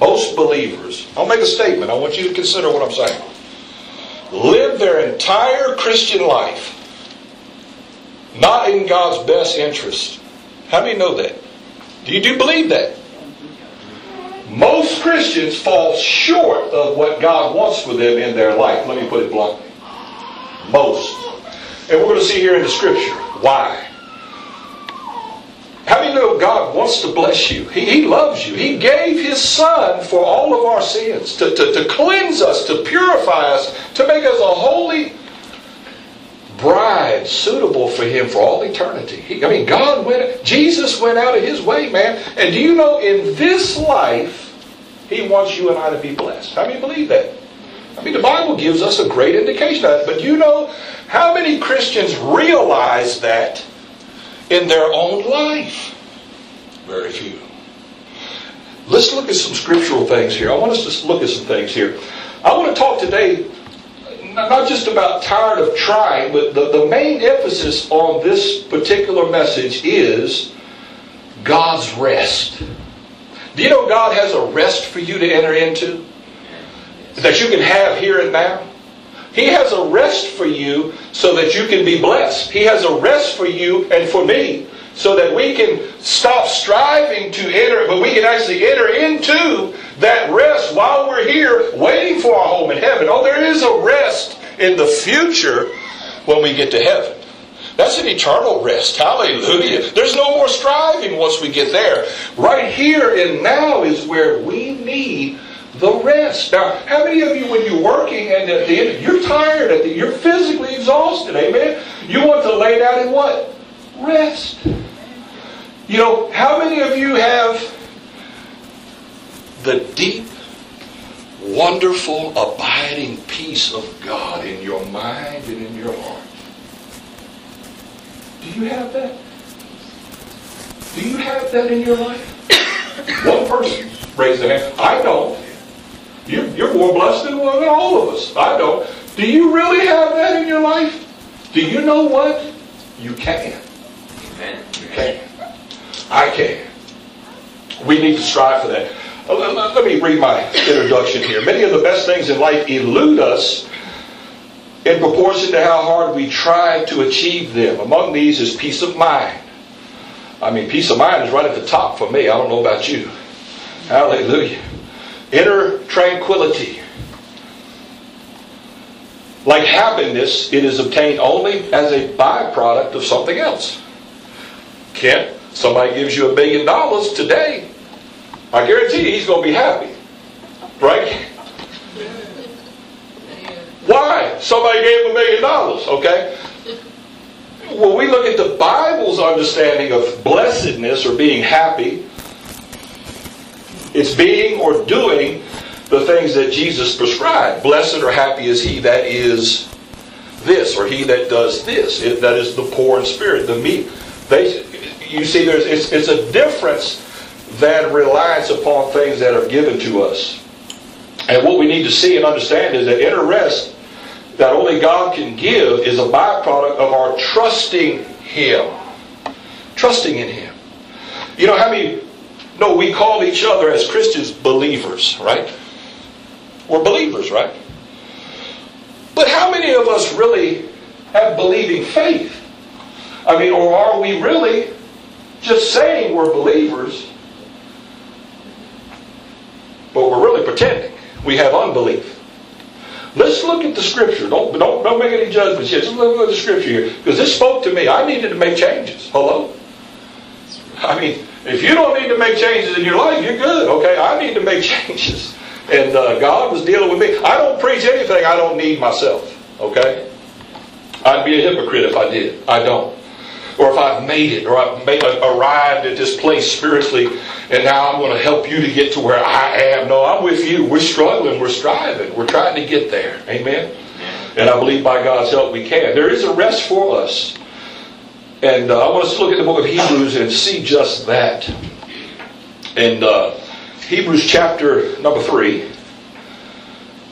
Most believers, I'll make a statement. I want you to consider what I'm saying. Live their entire Christian life not in God's best interest. How many know that? Do you do believe that? Most Christians fall short of what God wants for them in their life. Let me put it bluntly. Most. And we're going to see here in the scripture why. How many know God wants to bless you? He, he loves you. He gave His Son for all of our sins, to, to, to cleanse us, to purify us, to make us a holy bride suitable for Him for all eternity. He, I mean, God went, Jesus went out of His way, man. And do you know in this life, He wants you and I to be blessed? How many believe that? I mean, the Bible gives us a great indication of that. But you know, how many Christians realize that in their own life? Very few. Let's look at some scriptural things here. I want us to look at some things here. I want to talk today not just about tired of trying, but the, the main emphasis on this particular message is God's rest. Do you know God has a rest for you to enter into? That you can have here and now? He has a rest for you so that you can be blessed. He has a rest for you and for me so that we can stop striving to enter, but we can actually enter into that rest while we're here waiting for our home in heaven. Oh, there is a rest in the future when we get to heaven. That's an eternal rest. Hallelujah. There's no more striving once we get there. Right here and now is where we need the rest. Now, how many of you, when you're working and at the end, you're tired, at the, you're physically exhausted, amen? You want to lay down and what? Rest. You know, how many of you have the deep, wonderful, abiding peace of God in your mind and in your heart? Do you have that? Do you have that in your life? One person raise their hand. I don't. You, you're more blessed than all of us. I don't. Do you really have that in your life? Do you know what? You can. Amen. You can. I can. We need to strive for that. Uh, let me read my introduction here. Many of the best things in life elude us in proportion to how hard we try to achieve them. Among these is peace of mind. I mean, peace of mind is right at the top for me. I don't know about you. Hallelujah. Inner tranquility. Like happiness, it is obtained only as a byproduct of something else. Kent, somebody gives you a billion dollars today, I guarantee you he's going to be happy. Right? Why? Somebody gave him a million dollars, okay? When we look at the Bible's understanding of blessedness or being happy, it's being or doing the things that Jesus prescribed. Blessed or happy is he that is this, or he that does this. It, that is the poor in spirit, the meek. They, you see, there's it's, it's a difference than reliance upon things that are given to us. And what we need to see and understand is that inner rest that only God can give is a byproduct of our trusting Him. Trusting in Him. You know how many no, we call each other as Christians believers, right? We're believers, right? But how many of us really have believing faith? I mean, or are we really just saying we're believers but we're really pretending. We have unbelief. Let's look at the scripture. Don't, don't, don't make any judgments yet. Just look at the scripture here. Because this spoke to me. I needed to make changes. Hello? I mean, if you don't need to make changes in your life, you're good. Okay? I need to make changes. And uh, God was dealing with me. I don't preach anything I don't need myself. Okay? I'd be a hypocrite if I did. I don't or if I've made it, or I've made, arrived at this place spiritually, and now I'm going to help you to get to where I am. No, I'm with you. We're struggling. We're striving. We're trying to get there. Amen. And I believe by God's help we can. There is a rest for us. And uh, I want us to look at the book of Hebrews and see just that. In uh, Hebrews chapter number 3,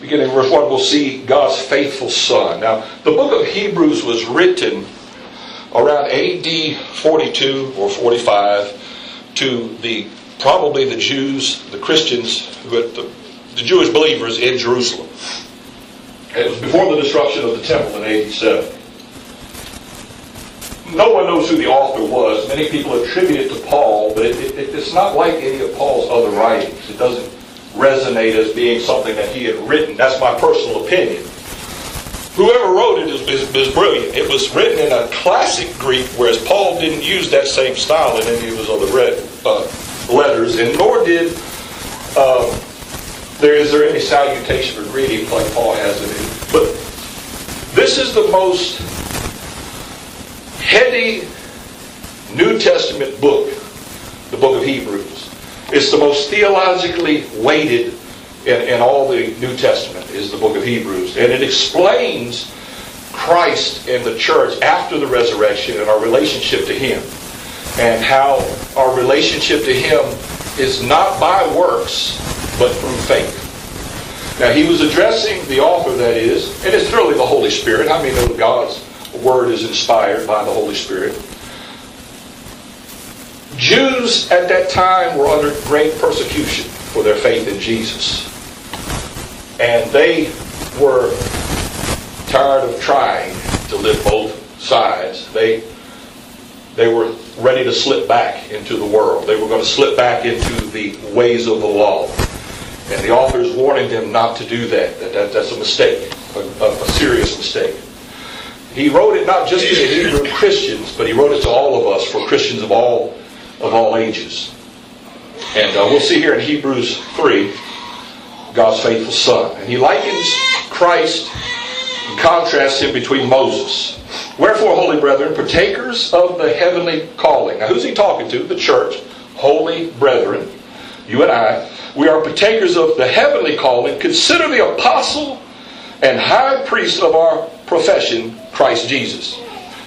beginning verse 1, we'll see God's faithful Son. Now, the book of Hebrews was written around AD 42 or 45 to the probably the Jews, the Christians, the, the Jewish believers in Jerusalem. It was before the destruction of the temple in AD 7. No one knows who the author was. Many people attribute it to Paul, but it, it, it's not like any of Paul's other writings. It doesn't resonate as being something that he had written. That's my personal opinion. Whoever wrote it is, is, is, brilliant. It was written in a classic Greek, whereas Paul didn't use that same style in any of his other read, uh, letters, and nor did uh, there is there any salutation or greeting like Paul has in it. But this is the most heady New Testament book, the book of Hebrews. It's the most theologically weighted in, in all the New Testament is the book of Hebrews. And it explains Christ and the church after the resurrection and our relationship to Him. And how our relationship to Him is not by works, but through faith. Now, he was addressing the author, that is, and it's really the Holy Spirit. I mean, God's word is inspired by the Holy Spirit. Jews at that time were under great persecution for their faith in Jesus. And they were tired of trying to live both sides. They, they were ready to slip back into the world. They were going to slip back into the ways of the law. And the author is warning them not to do that. that, that that's a mistake, a, a, a serious mistake. He wrote it not just to the Hebrew Christians, but he wrote it to all of us, for Christians of all of all ages. And uh, we'll see here in Hebrews 3, God's faithful Son. And he likens Christ and contrasts him between Moses. Wherefore, holy brethren, partakers of the heavenly calling. Now, who's he talking to? The church. Holy brethren, you and I. We are partakers of the heavenly calling. Consider the apostle and high priest of our profession, Christ Jesus.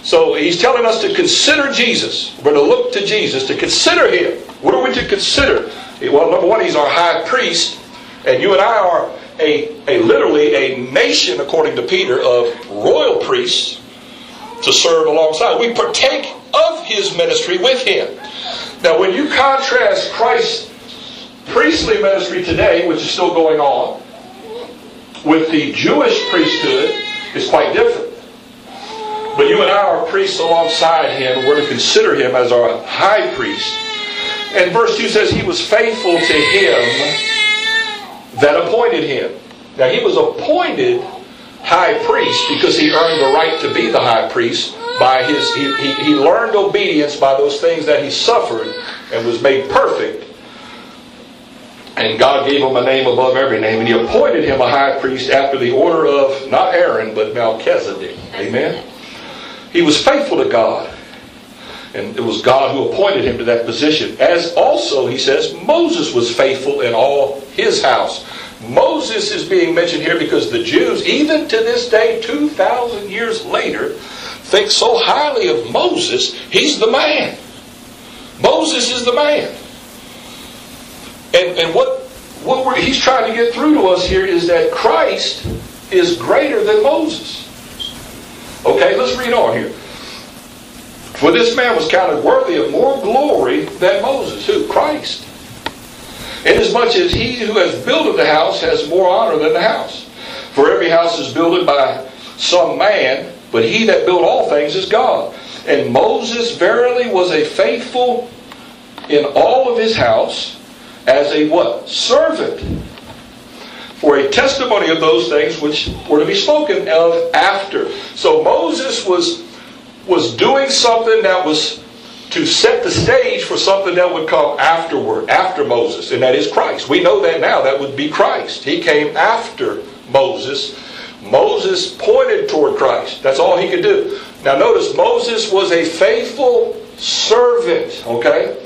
So he's telling us to consider Jesus. We're to look to Jesus, to consider him. What are we to consider? Well, number one, he's our high priest, and you and I are a, a literally a nation, according to Peter, of royal priests to serve alongside. We partake of his ministry with him. Now, when you contrast Christ's priestly ministry today, which is still going on, with the Jewish priesthood, is quite different. But you and I are priests alongside him. We're to consider him as our high priest. And verse 2 says, He was faithful to him that appointed him. Now, he was appointed high priest because he earned the right to be the high priest by his he, he, he learned obedience by those things that he suffered and was made perfect and God gave him a name above every name, and he appointed him a high priest after the order of not Aaron, but Melchizedek. Amen. He was faithful to God. And it was God who appointed him to that position. As also, he says, Moses was faithful in all his house. Moses is being mentioned here because the Jews, even to this day, 2,000 years later, think so highly of Moses, he's the man. Moses is the man. And, and what, what he's trying to get through to us here is that Christ is greater than Moses. Okay, let's read on here. For this man was counted worthy of more glory than Moses. Who? Christ. Inasmuch as he who has built the house has more honor than the house. For every house is built by some man, but he that built all things is God. And Moses verily was a faithful in all of his house as a what? Servant for a testimony of those things which were to be spoken of after. So Moses was, was doing something that was to set the stage for something that would come afterward, after Moses, and that is Christ. We know that now. That would be Christ. He came after Moses. Moses pointed toward Christ. That's all he could do. Now notice, Moses was a faithful servant, okay?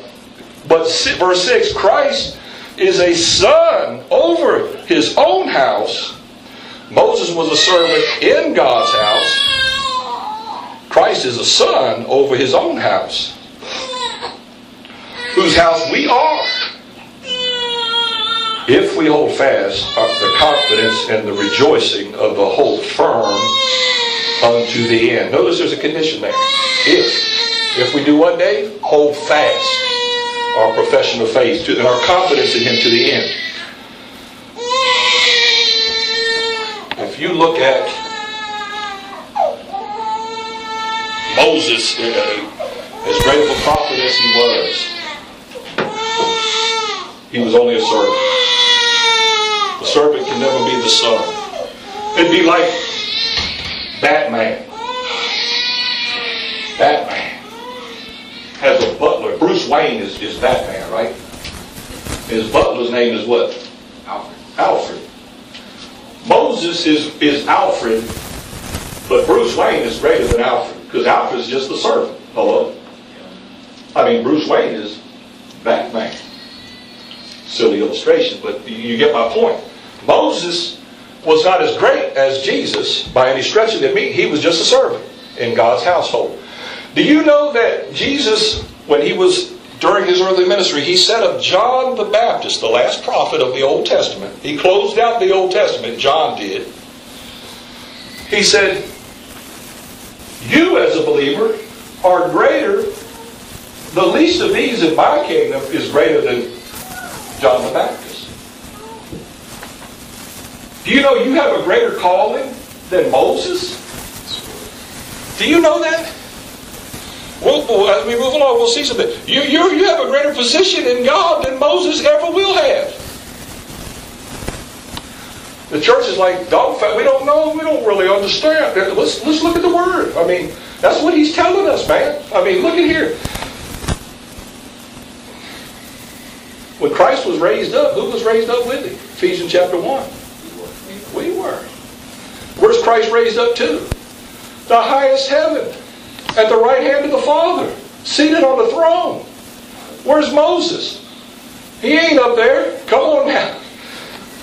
But verse 6, Christ is a son over his own house. Moses was a servant in God's house. Christ is a son over his own house, whose house we are. if we hold fast the confidence and the rejoicing of the hope firm unto the end. Notice there's a condition there. If. If we do what, Dave? Hold fast our profession of faith and our confidence in Him to the end. If you look at Moses, uh, as great of a prophet as he was, he was only a servant. The servant can never be the son. It'd be like Batman. Batman has a Wayne is, is Batman, right? His butler's name is what? Alfred. Alfred. Moses is, is Alfred, but Bruce Wayne is greater than Alfred because Alfred is just the servant. Hello? I mean, Bruce Wayne is Batman. Silly illustration, but you get my point. Moses was not as great as Jesus by any stretch of the mean. He was just a servant in God's household. Do you know that Jesus, when he was during his earthly ministry, he said of John the Baptist, the last prophet of the Old Testament. He closed out the Old Testament, John did. He said, You as a believer are greater, the least of these in my kingdom is greater than John the Baptist. Do you know you have a greater calling than Moses? Do you know that? Well, as we move along, we'll see something. You, you, you have a greater position in God than Moses ever will have. The church is like dog fat. We don't know. We don't really understand. Let's, let's look at the Word. I mean, that's what He's telling us, man. I mean, look at here. When Christ was raised up, who was raised up with Him? Ephesians chapter 1. We were. Where's Christ raised up to? The highest heaven at the right hand of the Father, seated on the throne. Where's Moses? He ain't up there. Come on now.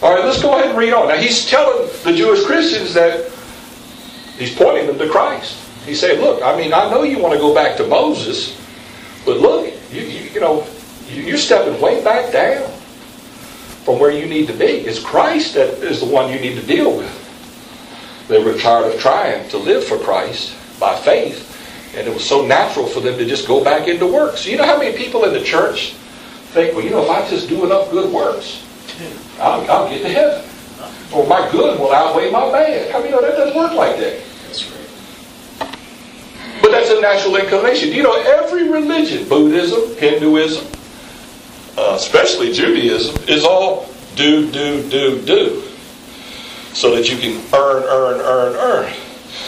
All right, let's go ahead and read on. Now, he's telling the Jewish Christians that he's pointing them to Christ. He's saying, look, I mean, I know you want to go back to Moses, but look, you, you, you know, you're stepping way back down from where you need to be. It's Christ that is the one you need to deal with. They were tired of trying to live for Christ by faith and it was so natural for them to just go back into works. So you know how many people in the church think, well, you know, if I just do enough good works, I'll, I'll get to heaven. Or my good will outweigh my bad. How I many know that doesn't work like that? That's right. But that's a natural inclination. You know, every religion, Buddhism, Hinduism, uh, especially Judaism, is all do, do, do, do. So that you can earn, earn, earn, earn.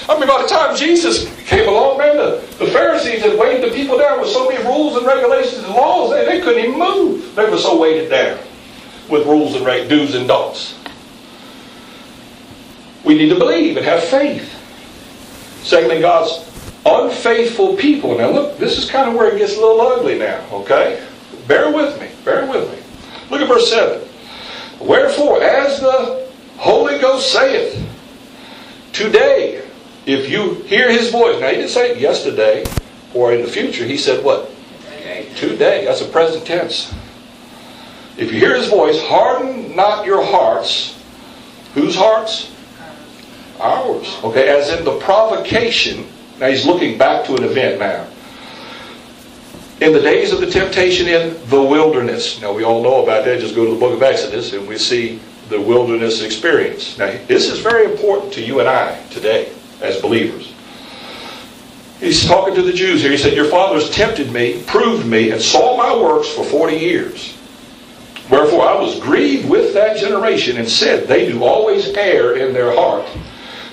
I mean, by the time Jesus came along, man, the, the Pharisees had weighed the people down with so many rules and regulations and laws, they, they couldn't even move. They were so weighted down with rules and reg- do's and don'ts. We need to believe and have faith. Secondly, God's unfaithful people. Now, look, this is kind of where it gets a little ugly now, okay? Bear with me. Bear with me. Look at verse 7. Wherefore, as the Holy Ghost saith, Today if you hear his voice, now he didn't say yesterday or in the future, he said what? Today. Today. That's a present tense. If you hear his voice, harden not your hearts. Whose hearts? Ours. Okay, as in the provocation. Now he's looking back to an event now. In the days of the temptation in the wilderness. Now we all know about that. Just go to the book of Exodus and we see the wilderness experience. Now this is very important to you and I today as believers. He's talking to the Jews here. He said, Your fathers tempted me, proved me, and saw my works for 40 years. Wherefore I was grieved with that generation and said, They do always err in their heart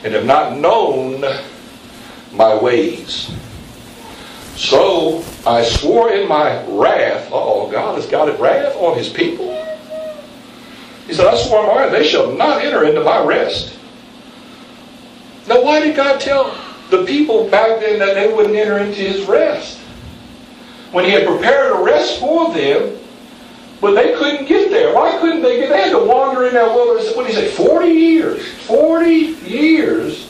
and have not known my ways. So I swore in my wrath, oh, God has got it wrath on his people. He said, I swore in my wrath, they shall not enter into my rest. Now, why did God tell the people back then that they wouldn't enter into his rest? When he had prepared a rest for them, but they couldn't get there. Why couldn't they get They had to wander in that wilderness, what did he say, 40 years. 40 years.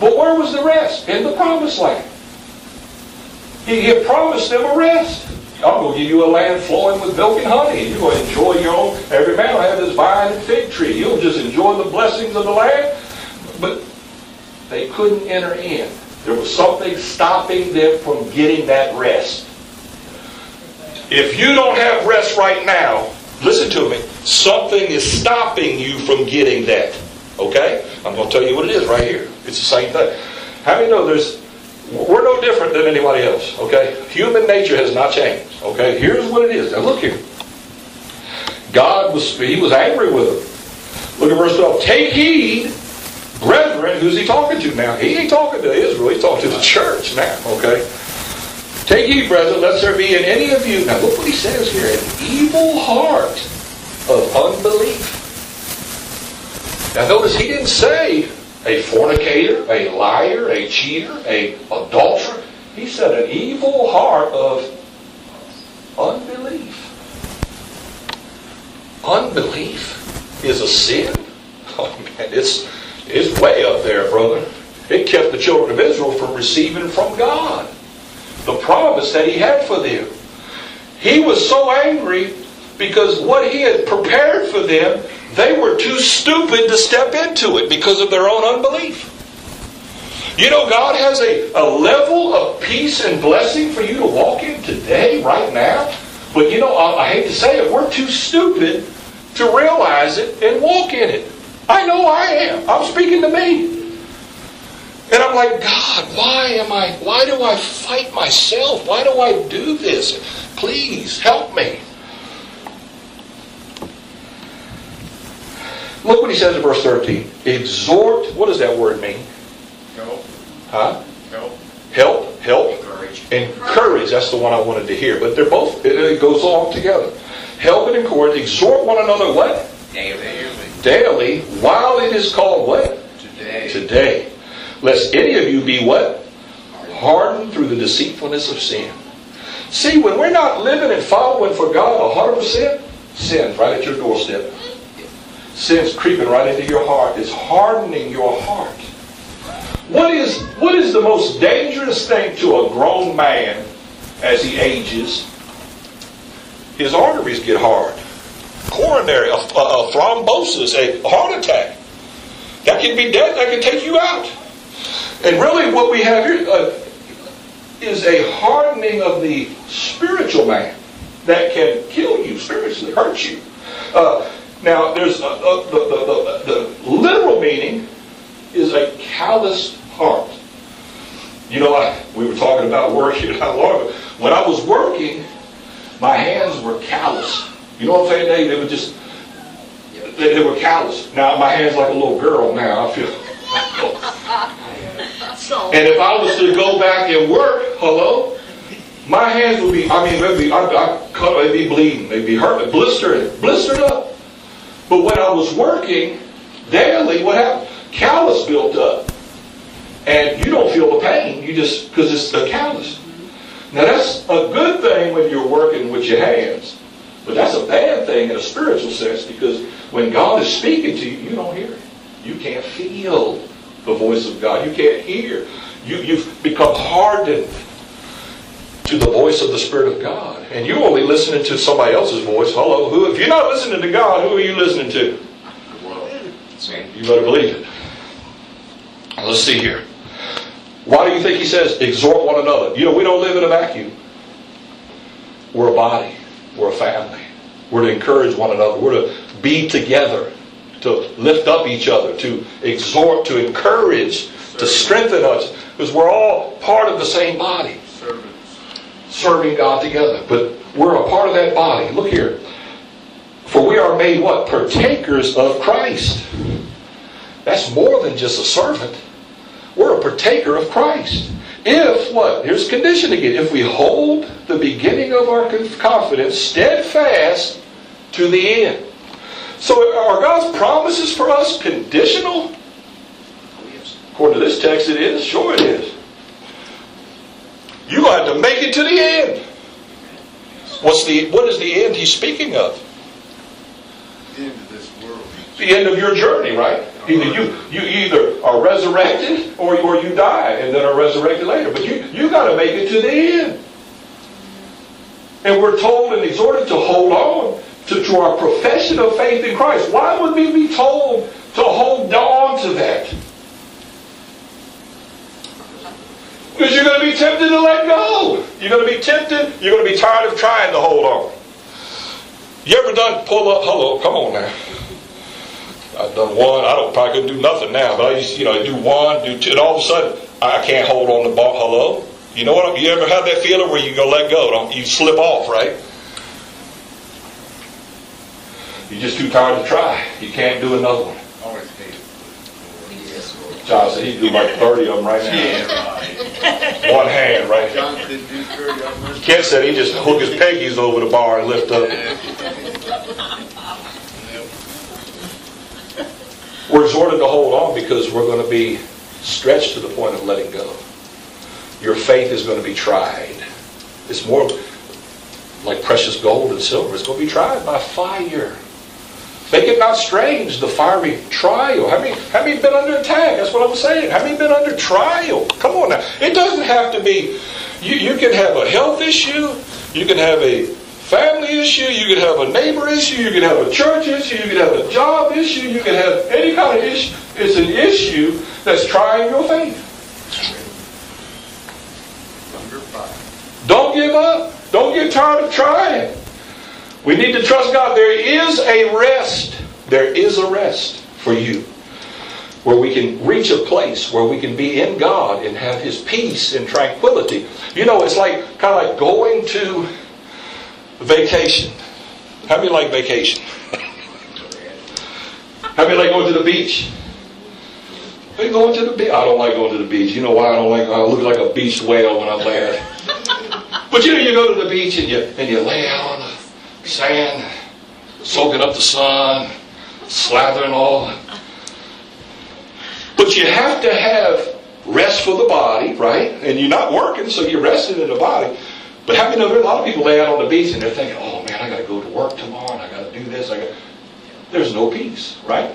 But where was the rest? In the promised land. He had promised them a rest. I'm going to give you a land flowing with milk and honey. You're going to enjoy your own. Every man will have his vine and fig tree. You'll just enjoy the blessings of the land. But they couldn't enter in. There was something stopping them from getting that rest. If you don't have rest right now, listen to me. Something is stopping you from getting that. Okay? I'm going to tell you what it is right here. It's the same thing. How many know there's we're no different than anybody else, okay? Human nature has not changed, okay? Here's what it is. Now look here. God was, he was angry with them. Look at verse 12. Take heed, brethren, who's he talking to now? He ain't talking to Israel, he's talking to the church now, okay? Take heed, brethren, lest there be in any of you, now look what he says here, an evil heart of unbelief. Now notice he didn't say a fornicator, a liar, a cheater, a adulterer. He said an evil heart of unbelief. Unbelief is a sin. Oh man, it's it's way up there, brother. It kept the children of Israel from receiving from God the promise that He had for them. He was so angry because what He had prepared for them they were too stupid to step into it because of their own unbelief. You know, God has a, a level of peace and blessing for you to walk in today, right now. But you know, I, I hate to say it, we're too stupid to realize it and walk in it. I know I am. I'm speaking to me. And I'm like, God, why am I, why do I fight myself? Why do I do this? Please help me. Look what he says in verse 13. Exhort, what does that word mean? Help. Huh? Help. Help, help. Encourage. Encourage, that's the one I wanted to hear. But they're both, it, it goes along together. Help and encourage, exhort one another what? Daily. Daily, while it is called what? Today. Today. Lest any of you be what? Hardened through the deceitfulness of sin. See, when we're not living and following for God 100%, sin's right at your doorstep. Sin's creeping right into your heart. It's hardening your heart. What is, what is the most dangerous thing to a grown man as he ages? His arteries get hard. Coronary, a, a, a thrombosis, a heart attack. That can be dead. That can take you out. And really, what we have here uh, is a hardening of the spiritual man that can kill you spiritually, hurt you. Uh, now, there's a, a, the, the, the, the, literal meaning is a calloused heart. You know, I, we were talking about working not long ago. When I was working, my hands were calloused. You know what I'm saying? They, they were just, they, they were callous. Now, my hand's like a little girl now. I feel. and if I was to go back and work, hello, my hands would be, I mean, they'd be, I, I cut, they'd be bleeding, they'd be hurt, blistered, blistered up. But when I was working daily, what happened? Callus built up. And you don't feel the pain, you just, because it's the callus. Now that's a good thing when you're working with your hands. But that's a bad thing in a spiritual sense because when God is speaking to you, you don't hear it. You can't feel the voice of God. You can't hear. You, you've become hardened to the voice of the Spirit of God. And you're only listening to somebody else's voice. Hello, who if you're not listening to God, who are you listening to? You better believe it. Let's see here. Why do you think he says exhort one another? You know, we don't live in a vacuum. We're a body. We're a family. We're to encourage one another. We're to be together, to lift up each other, to exhort, to encourage, to strengthen us. Because we're all part of the same body Servants. serving God together. But we're a part of that body. Look here. For we are made what? Partakers of Christ. That's more than just a servant. We're a partaker of Christ. If what? Here's condition again. If we hold the beginning of our confidence steadfast to the end. So are God's promises for us conditional? Yes. According to this text, it is. Sure, it is. To have to make it to the end. What's the what is the end he's speaking of? The end of this world. The end of your journey, right? Either you you either are resurrected or, or you die and then are resurrected later. But you you got to make it to the end. And we're told and exhorted to hold on to, to our profession of faith in Christ. Why would we be told to hold on to that? Because you're going to be tempted to let go. You're going to be tempted. You're going to be tired of trying to hold on. You ever done pull up? Hello, come on now. I've done one. I don't probably couldn't do nothing now, but I used to, you know, I do one, do two, and all of a sudden I can't hold on the ball. Hello, you know what? You ever had that feeling where you go let go? Don't you slip off, right? You're just too tired to try. You can't do another one. Always. John said he'd do like 30 of them right now. Yeah. One hand, right? John didn't do thirty of them. Kent said he just hook his peggies over the bar and lift up. We're exhorted to hold on because we're going to be stretched to the point of letting go. Your faith is going to be tried. It's more like precious gold and silver. It's going to be tried by fire. Make it not strange, the fiery trial. Have you, have you been under attack? That's what I'm saying. Have you been under trial? Come on now. It doesn't have to be, you, you can have a health issue, you can have a family issue, you can have a neighbor issue, you can have a church issue, you can have a job issue, you can have any kind of issue. It's an issue that's trying your faith. Don't give up. Don't get tired of trying. We need to trust God. There is a rest. There is a rest for you where we can reach a place where we can be in God and have His peace and tranquility. You know, it's like kind of like going to vacation. How many like vacation? How many like going to the beach? You going to the beach? I don't like going to the beach. You know why I don't like? I look like a beach whale when I'm there. But you know, you go to the beach and you and you lay out on the sand, soaking up the sun, slathering all. But you have to have rest for the body, right? And you're not working, so you're resting in the body. But how many know there are a lot of people lay out on the beach and they're thinking, "Oh man, I got to go to work tomorrow, and I got to do this." I got. There's no peace, right?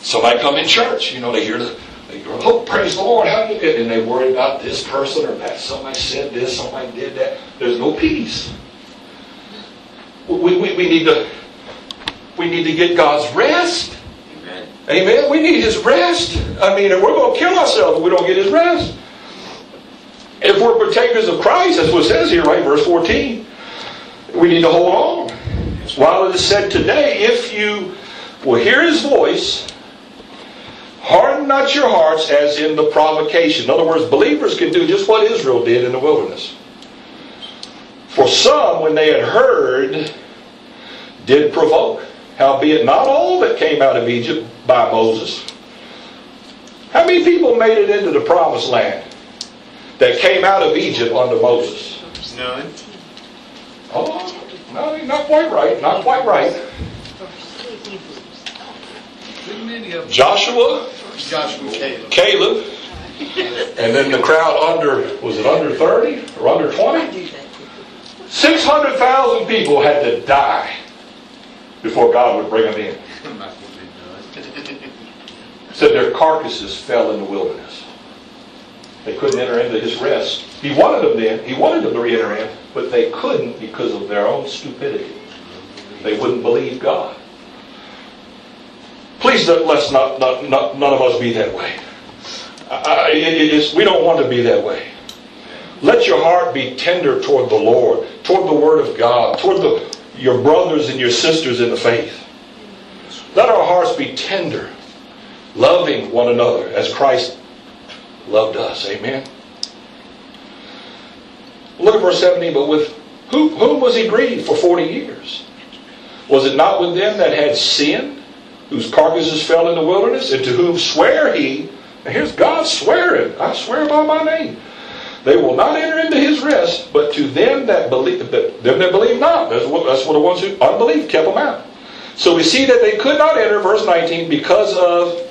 Somebody come in church, you know, they hear the, they go, oh, praise the Lord, how you and they worry about this person or that somebody said this, somebody did that. There's no peace. We, we, we need to we need to get God's rest. Amen. We need His rest. I mean, we're going to kill ourselves if we don't get His rest. If we're partakers of Christ, that's what it says here, right? Verse 14. We need to hold on. While it is said today, if you will hear His voice, harden not your hearts as in the provocation. In other words, believers can do just what Israel did in the wilderness. For some, when they had heard, did provoke. Howbeit, not all that came out of Egypt by Moses. How many people made it into the promised land that came out of Egypt under Moses? None. Oh, no, not quite right. Not quite right. Joshua, Joshua Caleb. Caleb, and then the crowd under, was it under 30 or under 20? 600,000 people had to die before God would bring them in. Might as well be done. Said their carcasses fell in the wilderness. They couldn't enter into his rest. He wanted them then. He wanted them to re-enter in, but they couldn't because of their own stupidity. They wouldn't believe God. Please don't, let's not, not, not, none of us be that way. I, it is- we don't want to be that way. Let your heart be tender toward the Lord, toward the Word of God, toward the, your brothers and your sisters in the faith. Let our hearts be tender, loving one another as Christ loved us. Amen. Look at verse 17. But with who, whom was he grieved for 40 years? Was it not with them that had sinned, whose carcasses fell in the wilderness, and to whom sware he? Now here's God swearing. I swear by my name. They will not enter into his rest, but to them that believe, that, them that believe not. That's what, that's what the ones who unbelief kept them out. So we see that they could not enter, verse 19, because of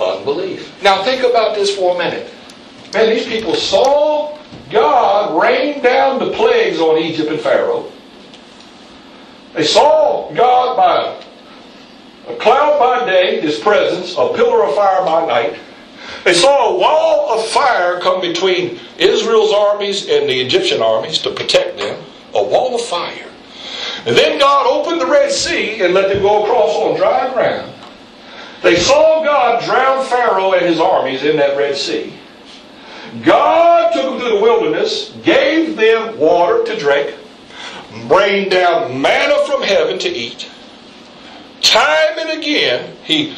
unbelief. Now think about this for a minute. Man, these people saw God rain down the plagues on Egypt and Pharaoh. They saw God by a cloud by day, His presence, a pillar of fire by night. They saw a wall of fire come between Israel's armies and the Egyptian armies to protect them. A wall of fire. And then God opened the Red Sea and let them go across on dry ground. They saw God drown Pharaoh and his armies in that Red Sea. God took them to the wilderness, gave them water to drink, rained down manna from heaven to eat. Time and again, He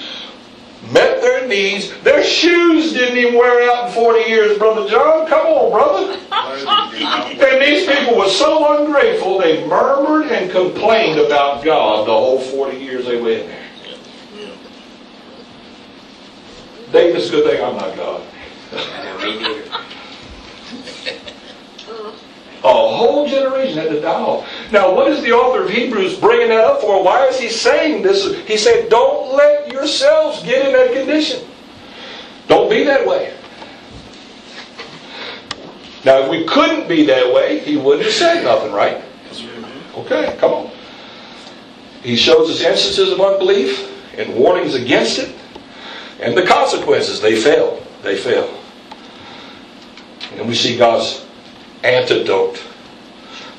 met their needs. Their shoes didn't even wear out in 40 years, Brother John. Come on, brother. And these people were so ungrateful, they murmured and complained about God the whole 40 years they were in there. David, it's a good thing I'm not God. A whole generation had to die off. Now, what is the author of Hebrews bringing that up for? Why is he saying this? He said, Don't let yourselves get in that condition. Don't be that way. Now, if we couldn't be that way, he wouldn't have said nothing, right? Okay, come on. He shows us instances of unbelief and warnings against it and the consequences. They fail. They fail. And we see God's antidote.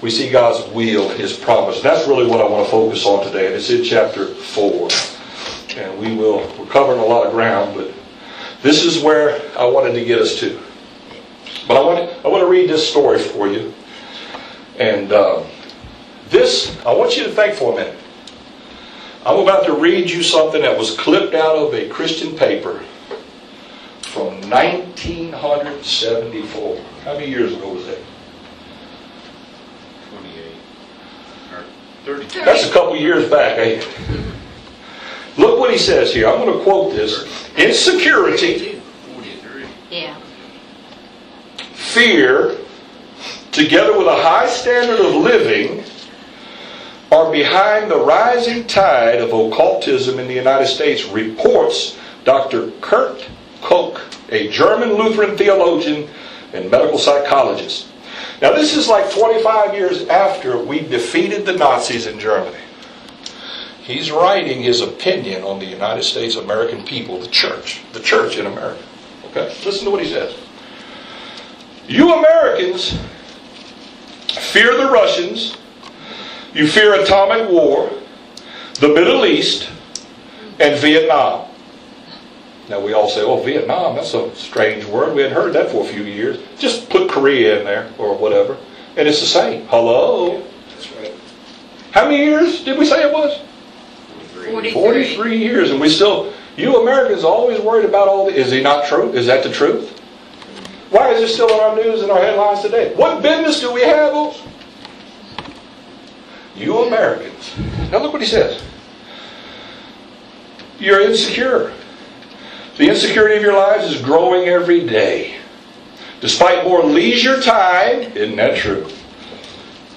We see God's will, His promise. That's really what I want to focus on today. And it's in chapter 4. And we will, we're covering a lot of ground, but this is where I wanted to get us to. But I want I want to read this story for you. And uh, this, I want you to think for a minute. I'm about to read you something that was clipped out of a Christian paper from 1974. How many years ago was that? 28. Or 30. That's a couple years back? Look what he says here. I'm going to quote this. Insecurity, Yeah. fear, together with a high standard of living, are behind the rising tide of occultism in the United States, reports Dr. Kurt Koch, a German Lutheran theologian and medical psychologist. Now, this is like 25 years after we defeated the Nazis in Germany. He's writing his opinion on the United States American people, the church, the church in America. Okay? Listen to what he says. You Americans fear the Russians, you fear atomic war, the Middle East, and Vietnam. Now we all say, oh, Vietnam, that's a strange word. We hadn't heard that for a few years. Just put Korea in there or whatever. And it's the same. Hello? That's right. How many years did we say it was? 43. 43 years. And we still, you Americans are always worried about all the, is he not true? Is that the truth? Why is it still in our news and our headlines today? What business do we have? You Americans. Now look what he says. You're insecure. The insecurity of your lives is growing every day. Despite more leisure time, isn't that true?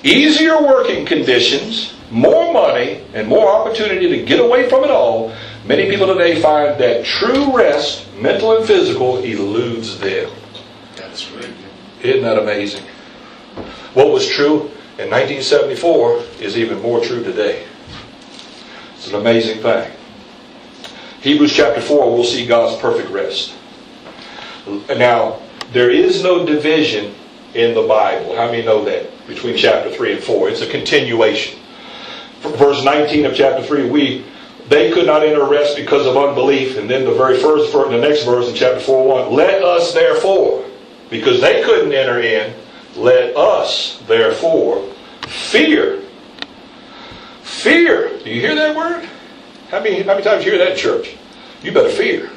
Easier working conditions, more money, and more opportunity to get away from it all, many people today find that true rest, mental and physical, eludes them. That's right. Isn't that amazing? What was true in 1974 is even more true today. It's an amazing thing. Hebrews chapter 4, we'll see God's perfect rest. Now, there is no division in the Bible. How many know that? Between chapter 3 and 4. It's a continuation. Verse 19 of chapter 3, we they could not enter rest because of unbelief. And then the very first the next verse in chapter 4 1, let us therefore, because they couldn't enter in, let us therefore fear. Fear. Do you hear that word? How many, how many times you hear that church? You better fear.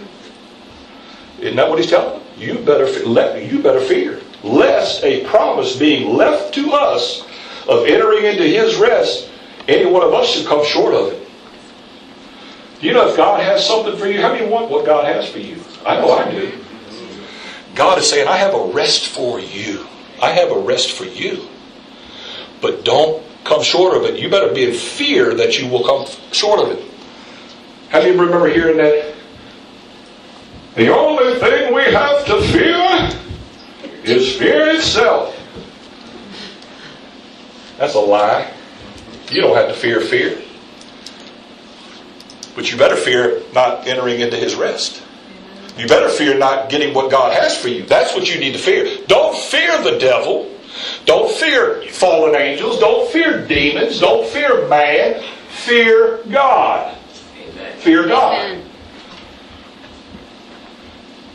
Isn't that what he's telling them? You better, let, you better fear. Lest a promise being left to us of entering into his rest, any one of us should come short of it. Do you know if God has something for you? How many want what God has for you? I know I do. God is saying, I have a rest for you. I have a rest for you. But don't come short of it. You better be in fear that you will come short of it. How many remember hearing that? The only thing we have to fear is fear itself. That's a lie. You don't have to fear fear. But you better fear not entering into his rest. You better fear not getting what God has for you. That's what you need to fear. Don't fear the devil. Don't fear fallen angels. Don't fear demons. Don't fear man. Fear God. Fear God. Amen.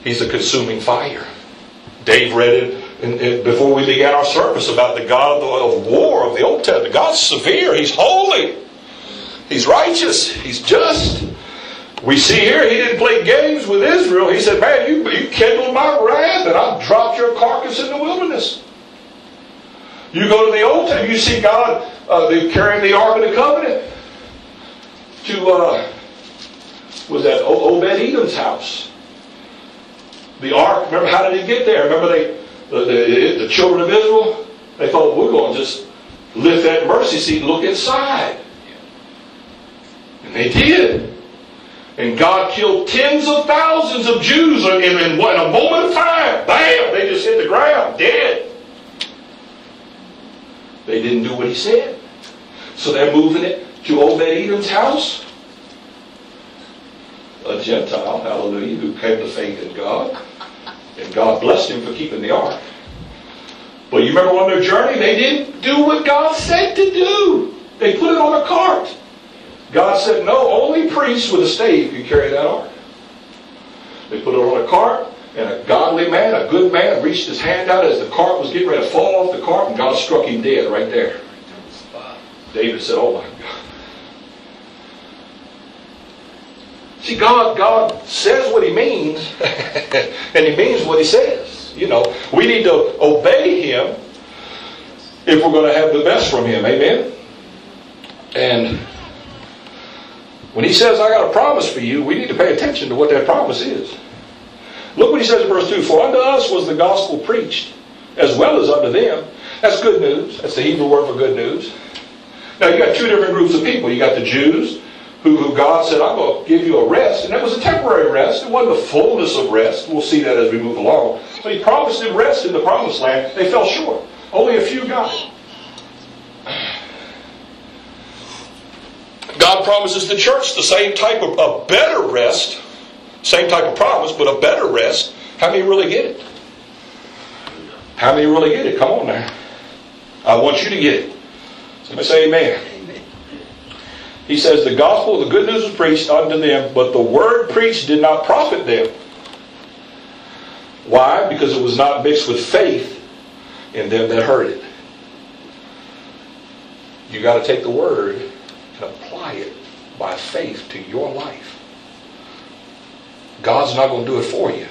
He's a consuming fire. Dave read it in, in- before we began our service about the God of, of war of the Old Testament. God's severe. He's holy. He's righteous. He's just. We see here he didn't play games with Israel. He said, Man, you, you kindled my wrath and I've dropped your carcass in the wilderness. You go to the Old Testament, you see God uh, carrying the Ark of the Covenant to, uh, was at Obed Edom's house. The Ark, remember how did it get there? Remember they, the, the, the children of Israel, they thought, we're going to just lift that mercy seat and look inside. And they did. And God killed tens of thousands of Jews in, in, in a moment of time. Bam! They just hit the ground, dead. They didn't do what he said. So they're moving it to Obed Edom's house. A Gentile, hallelujah, who came to faith in God. And God blessed him for keeping the ark. But you remember on their journey, they didn't do what God said to do. They put it on a cart. God said, no, only priests with a stave can carry that ark. They put it on a cart, and a godly man, a good man, reached his hand out as the cart was getting ready to fall off the cart, and God struck him dead right there. David said, oh my God. See, God, God says what He means, and He means what He says. You know, we need to obey Him if we're going to have the best from Him. Amen. And when He says, "I got a promise for you," we need to pay attention to what that promise is. Look what He says in verse two: "For unto us was the gospel preached, as well as unto them." That's good news. That's the Hebrew word for good news. Now you got two different groups of people. You got the Jews, who, who God said, I'm going to give you a rest. And that was a temporary rest. It wasn't the fullness of rest. We'll see that as we move along. But he promised them rest in the promised land. They fell short. Only a few got it. God promises the church the same type of a better rest, same type of promise, but a better rest. How many really get it? How many really get it? Come on now. I want you to get it. Somebody say amen. He says, The gospel, the good news was preached unto them, but the word preached did not profit them. Why? Because it was not mixed with faith in them that heard it. You got to take the word and apply it by faith to your life. God's not going to do it for you.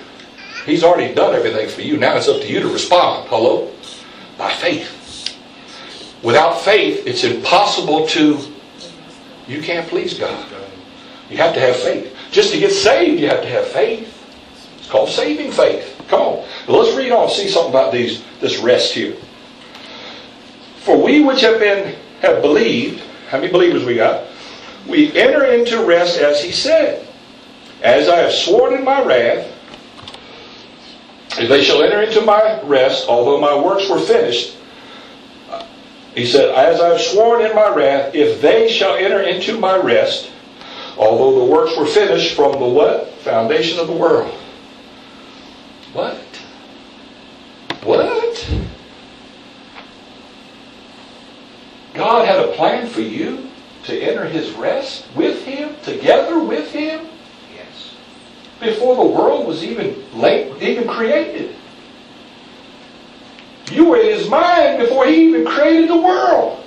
He's already done everything for you. Now it's up to you to respond. Hello? By faith. Without faith, it's impossible to you can't please God. You have to have faith. Just to get saved, you have to have faith. It's called saving faith. Come on. Let's read on. See something about these this rest here. For we which have been have believed, how many believers we got? We enter into rest as he said. As I have sworn in my wrath, they shall enter into my rest, although my works were finished. He said, As I have sworn in my wrath, if they shall enter into my rest, although the works were finished from the what? Foundation of the world. What? What? God had a plan for you to enter his rest with him, together with him, Yes. before the world was even late, even created. You were in his mind before he even created the world.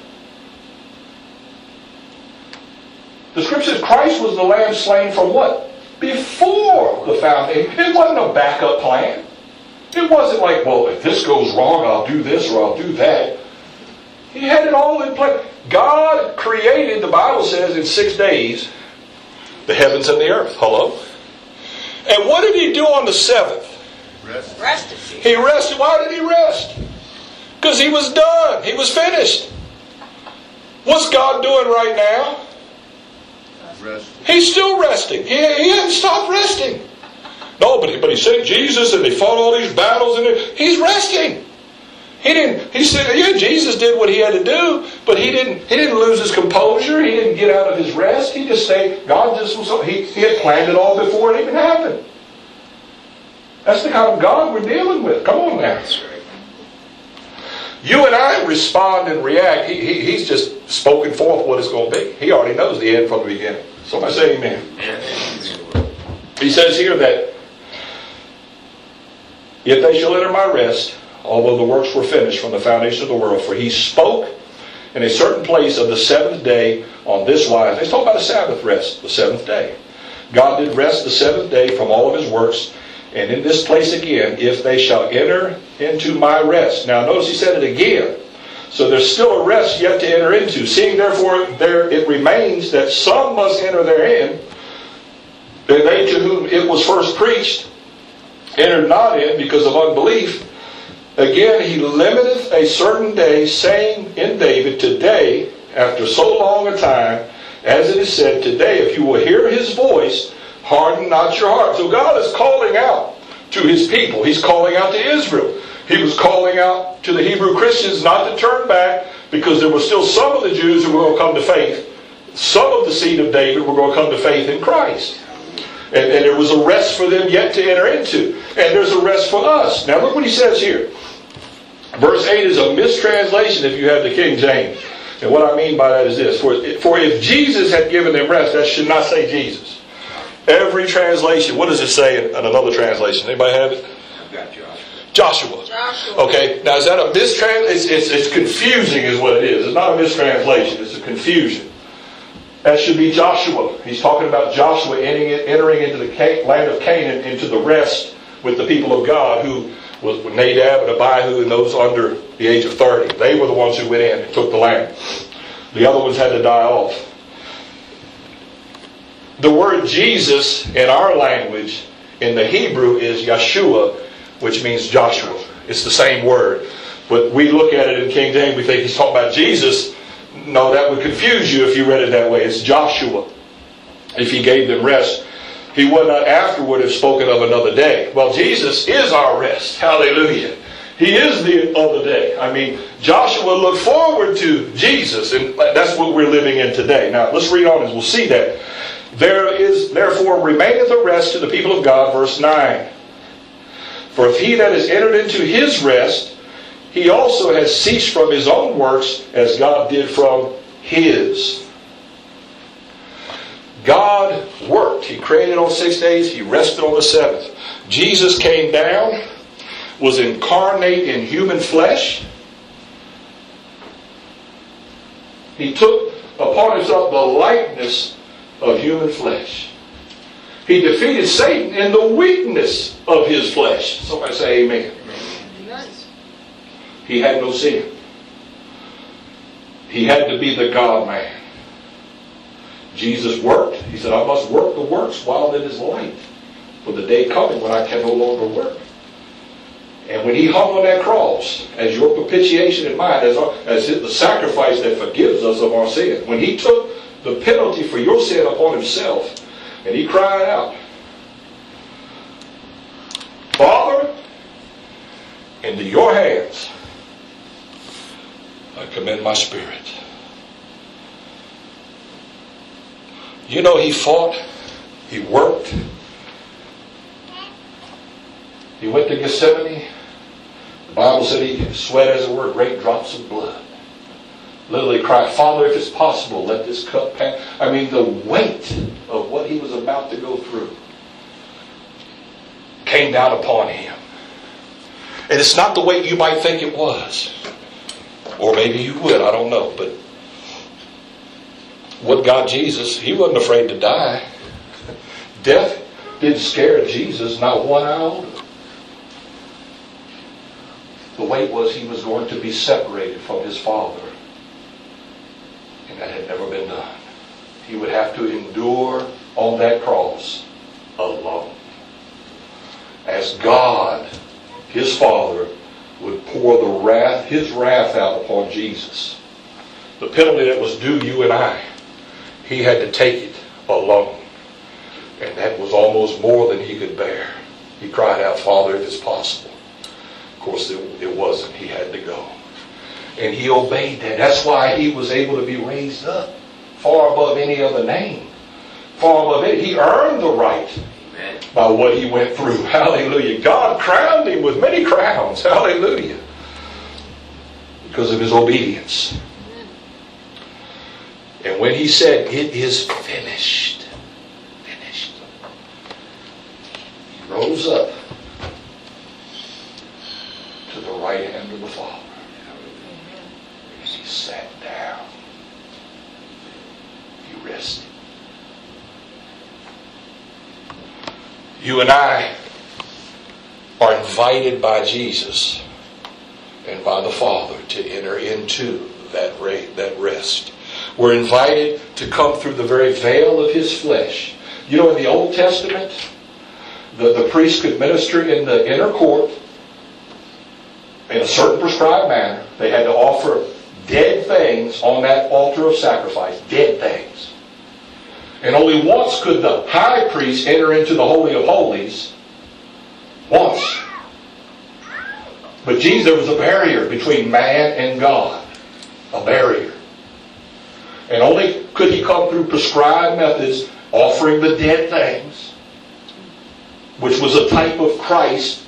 The scripture says Christ was the lamb slain from what? Before the foundation. It wasn't a backup plan. It wasn't like, well, if this goes wrong, I'll do this or I'll do that. He had it all in place. God created, the Bible says, in six days, the heavens and the earth. Hello? And what did he do on the seventh? Rest. Rested. He rested. Why did he rest? Because he was done. He was finished. What's God doing right now? Rest. He's still resting. He, he hasn't stopped resting. No, but he, but he sent Jesus and he fought all these battles and it- he's resting. He didn't. He said, yeah, Jesus did what he had to do, but he didn't. He didn't lose his composure. He didn't get out of his rest. He just stayed. God just was. He, he had planned it all before it even happened. That's the kind of God we're dealing with. Come on now. You and I respond and react. He, he, he's just spoken forth what it's going to be. He already knows the end from the beginning. Somebody say amen. Amen. He says here that if they shall enter my rest, although the works were finished from the foundation of the world, for he spoke in a certain place of the seventh day on this wise. He's talking about a Sabbath rest, the seventh day. God did rest the seventh day from all of his works. And in this place again, if they shall enter into my rest. Now notice he said it again. So there's still a rest yet to enter into. Seeing therefore there it remains that some must enter therein, and they to whom it was first preached entered not in because of unbelief. Again, he limiteth a certain day, saying in David, Today, after so long a time, as it is said, Today, if you will hear his voice, harden not your heart. So God is calling out to his people. He's calling out to Israel. He was calling out to the Hebrew Christians not to turn back because there were still some of the Jews who were going to come to faith. Some of the seed of David were going to come to faith in Christ. And, and there was a rest for them yet to enter into. And there's a rest for us. Now look what he says here. Verse 8 is a mistranslation if you have the King James. And what I mean by that is this. For, for if Jesus had given them rest, that should not say Jesus. Every translation, what does it say in another translation? Anybody have it? I've got Josh. Joshua. Joshua. Okay, now is that a mistrans? It's, it's, it's confusing, is what it is. It's not a mistranslation, it's a confusion. That should be Joshua. He's talking about Joshua entering, entering into the land of Canaan, into the rest with the people of God, who was Nadab and Abihu and those under the age of 30. They were the ones who went in and took the land. The other ones had to die off. The word Jesus in our language, in the Hebrew, is Yeshua, which means Joshua. It's the same word. But we look at it in King James, we think he's talking about Jesus. No, that would confuse you if you read it that way. It's Joshua. If he gave them rest, he would not afterward have spoken of another day. Well, Jesus is our rest. Hallelujah. He is the other day. I mean, Joshua looked forward to Jesus, and that's what we're living in today. Now, let's read on and we'll see that. There is, therefore, remaineth a rest to the people of God, verse 9. For if he that is entered into his rest, he also has ceased from his own works, as God did from his. God worked. He created on six days, he rested on the seventh. Jesus came down, was incarnate in human flesh. He took upon himself the likeness of human flesh. He defeated Satan in the weakness of his flesh. Somebody say amen. Nice. He had no sin. He had to be the God man. Jesus worked. He said, I must work the works while it is light. For the day coming when I can no longer work. And when he hung on that cross, as your propitiation and mine, as, as the sacrifice that forgives us of our sin, when he took the penalty for your sin upon himself, and he cried out, Father, into your hands I commend my spirit. You know, he fought, he worked, he went to Gethsemane. The Bible said he sweat, as it were, great drops of blood. Literally cried, Father, if it's possible, let this cup pass. I mean, the weight of what he was about to go through came down upon him. And it's not the weight you might think it was. Or maybe you would, I don't know. But what God Jesus, he wasn't afraid to die. Death didn't scare Jesus, not one iota. The weight was he was going to be separated from his Father. And that had never been done. He would have to endure on that cross alone. As God, his Father, would pour the wrath, his wrath out upon Jesus. The penalty that was due you and I, he had to take it alone. And that was almost more than he could bear. He cried out, Father, if it's possible. Of course, it, it wasn't. He had to go. And he obeyed that. That's why he was able to be raised up far above any other name. Far above it. He earned the right Amen. by what he went through. Hallelujah. God crowned him with many crowns. Hallelujah. Because of his obedience. And when he said, It is finished, finished, he rose up to the right hand of the Father. Sat down. He rested. You and I are invited by Jesus and by the Father to enter into that, that rest. We're invited to come through the very veil of His flesh. You know, in the Old Testament, the, the priest could minister in the inner court in a certain prescribed manner. They had to offer dead things on that altar of sacrifice. Dead things. And only once could the high priest enter into the Holy of Holies. Once. But Jesus, there was a barrier between man and God. A barrier. And only could he come through prescribed methods, offering the dead things, which was a type of Christ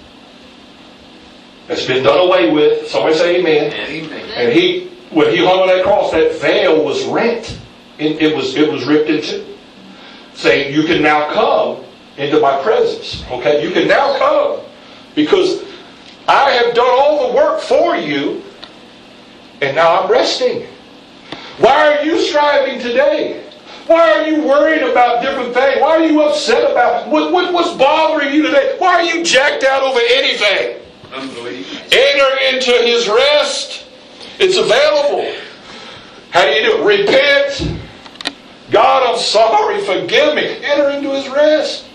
that's been done away with. Somebody say amen. Amen. And he, when he hung on that cross, that veil was rent. It, it was, it was ripped in two saying, You can now come into my presence. Okay? You can now come because I have done all the work for you and now I'm resting. Why are you striving today? Why are you worried about different things? Why are you upset about what, what, what's bothering you today? Why are you jacked out over anything? Enter into his rest. It's available. How do you do it? Repent God, I'm sorry, forgive me. Enter into his rest.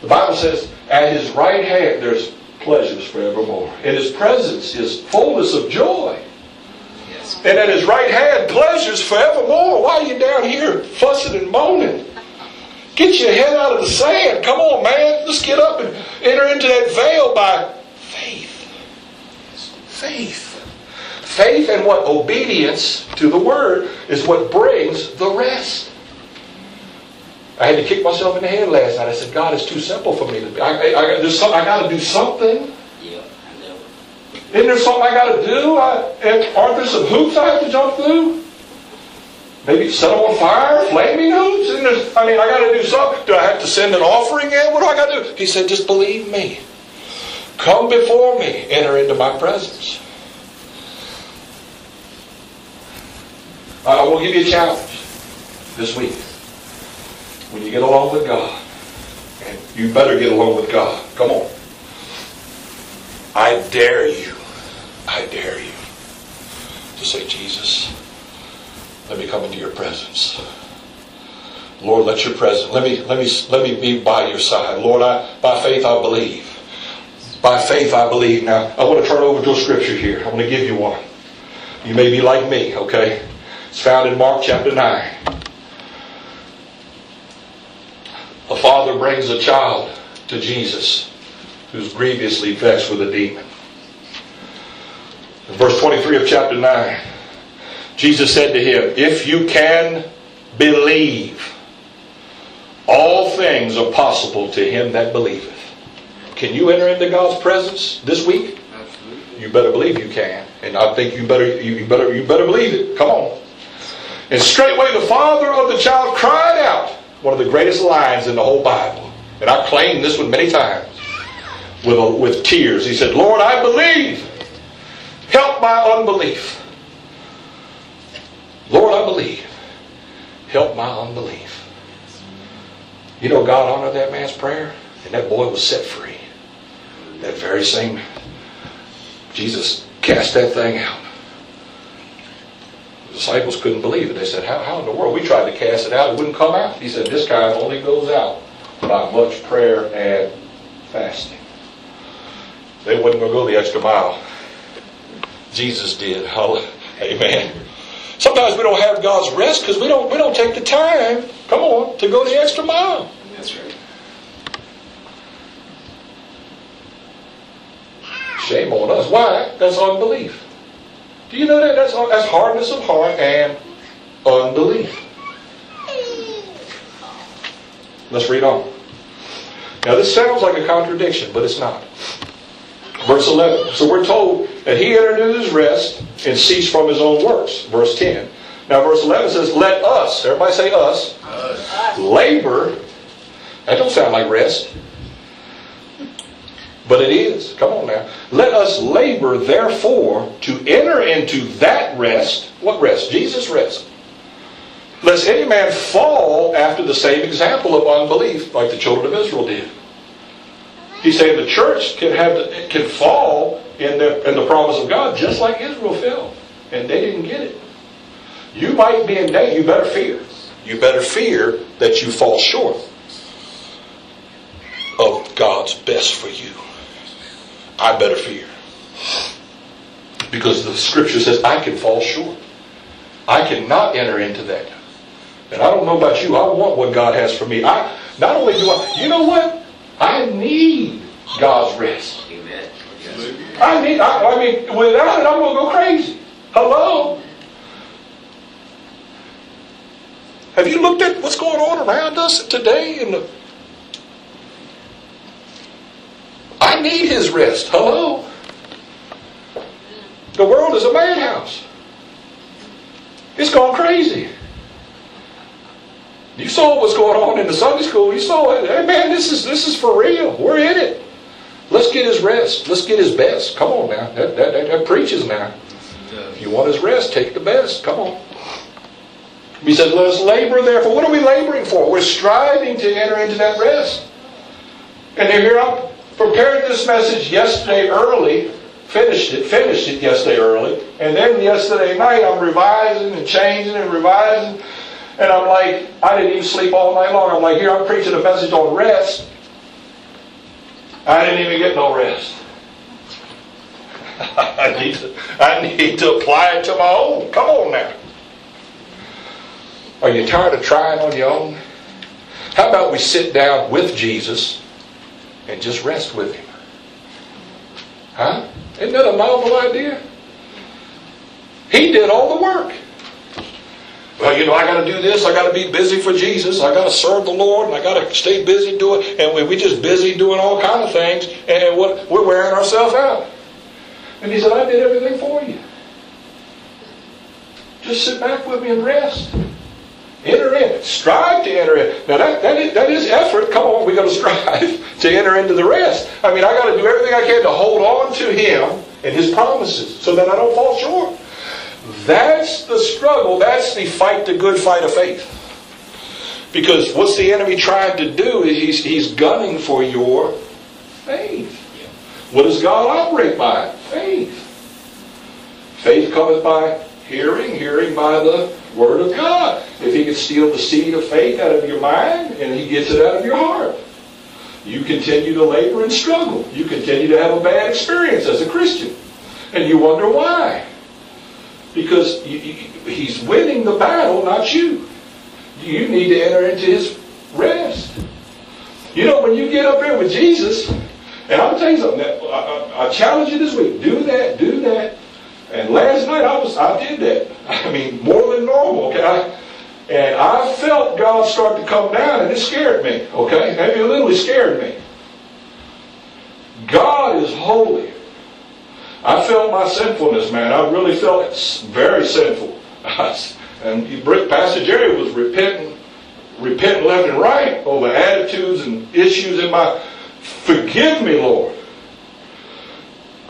The Bible says, at his right hand there's pleasures forevermore. In his presence is fullness of joy. Yes. And at his right hand, pleasures forevermore. Why are you down here fussing and moaning? Get your head out of the sand. Come on, man. Let's get up and enter into that veil by. Faith. Faith and what? Obedience to the word is what brings the rest. I had to kick myself in the head last night. I said, God, it's too simple for me to be. I, I, I, some, I got to do something. Yeah, Isn't there something I got to do? I, aren't there some hoops I have to jump through? Maybe set them on fire, flaming hoops? I mean, I got to do something. Do I have to send an offering in? What do I got to do? He said, just believe me. Come before me. Enter into my presence. Uh, I will give you a challenge this week. When you get along with God, and you better get along with God. Come on. I dare you. I dare you to say, Jesus, let me come into your presence. Lord, let your presence, let me, let me, let me be by your side. Lord, I, by faith I believe. By faith I believe. Now, I want to turn over to a scripture here. I want to give you one. You may be like me, okay? It's found in Mark chapter 9. A father brings a child to Jesus who's grievously vexed with a demon. Verse 23 of chapter 9, Jesus said to him, If you can believe, all things are possible to him that believeth. Can you enter into God's presence this week? Absolutely. You better believe you can. And I think you better you better you better believe it. Come on. And straightway the father of the child cried out, one of the greatest lines in the whole Bible. And I claimed this one many times with, a, with tears. He said, Lord, I believe. Help my unbelief. Lord, I believe. Help my unbelief. You know, God honored that man's prayer, and that boy was set free. That very same, Jesus cast that thing out. The disciples couldn't believe it. They said, how, how in the world? We tried to cast it out. It wouldn't come out. He said, This kind only goes out by much prayer and fasting. They wasn't going to go the extra mile. Jesus did. Amen. Sometimes we don't have God's rest because we don't we don't take the time, come on, to go the extra mile. That's right. Shame on us. Why? That's unbelief. Do you know that? That's, that's hardness of heart and unbelief. Let's read on. Now this sounds like a contradiction, but it's not. Verse 11. So we're told that he entered into his rest and ceased from his own works. Verse 10. Now verse 11 says, Let us, everybody say us, labor. That don't sound like rest. But it is. Come on now. Let us labor, therefore, to enter into that rest. What rest? Jesus' rest. Lest any man fall after the same example of unbelief, like the children of Israel did. He's saying the church can have the, can fall in the in the promise of God, just like Israel fell, and they didn't get it. You might be in danger. You better fear. You better fear that you fall short of God's best for you. I better fear. Because the scripture says I can fall short. I cannot enter into that. And I don't know about you, I want what God has for me. I not only do I you know what? I need God's rest. Amen. I need I, I mean without it I'm gonna go crazy. Hello? Have you looked at what's going on around us today in the I need his rest. Hello? The world is a madhouse. It's gone crazy. You saw what's going on in the Sunday school. You saw it. Hey man, this is this is for real. We're in it. Let's get his rest. Let's get his best. Come on now. That, that, that, that preaches now. If you want his rest, take the best. Come on. He says, let us labor therefore. What are we laboring for? We're striving to enter into that rest. And here I'm oh, prepared this message yesterday early, finished it, finished it yesterday early, and then yesterday night I'm revising and changing and revising, and I'm like, I didn't even sleep all night long. I'm like, here I'm preaching a message on rest. I didn't even get no rest. I need to, I need to apply it to my own. Come on now. Are you tired of trying on your own? How about we sit down with Jesus and just rest with Him? Huh? Isn't that a novel idea? He did all the work. Well, you know, I got to do this. I got to be busy for Jesus. I got to serve the Lord, and I got to stay busy doing. And we we just busy doing all kind of things, and what we're wearing ourselves out. And He said, "I did everything for you. Just sit back with me and rest." Enter in. Strive to enter in. Now that, that, is, that is effort. Come on, we got to strive to enter into the rest. I mean, I got to do everything I can to hold on to Him and His promises so that I don't fall short. That's the struggle. That's the fight, the good fight of faith. Because what's the enemy trying to do is he's, he's gunning for your faith. What does God operate by? Faith. Faith cometh by hearing, hearing by the Word of God. If he can steal the seed of faith out of your mind and he gets it out of your heart, you continue to labor and struggle. You continue to have a bad experience as a Christian. And you wonder why. Because he's winning the battle, not you. You need to enter into his rest. You know, when you get up there with Jesus, and I'm telling you something, I, I, I challenge you this week, do that, do that. And last night I was I did that. I mean, more than normal, okay? I, and I felt God start to come down and it scared me, okay? Maybe it literally scared me. God is holy. I felt my sinfulness, man. I really felt very sinful. and Pastor Jerry was repenting, repenting left and right over attitudes and issues in my. Forgive me, Lord.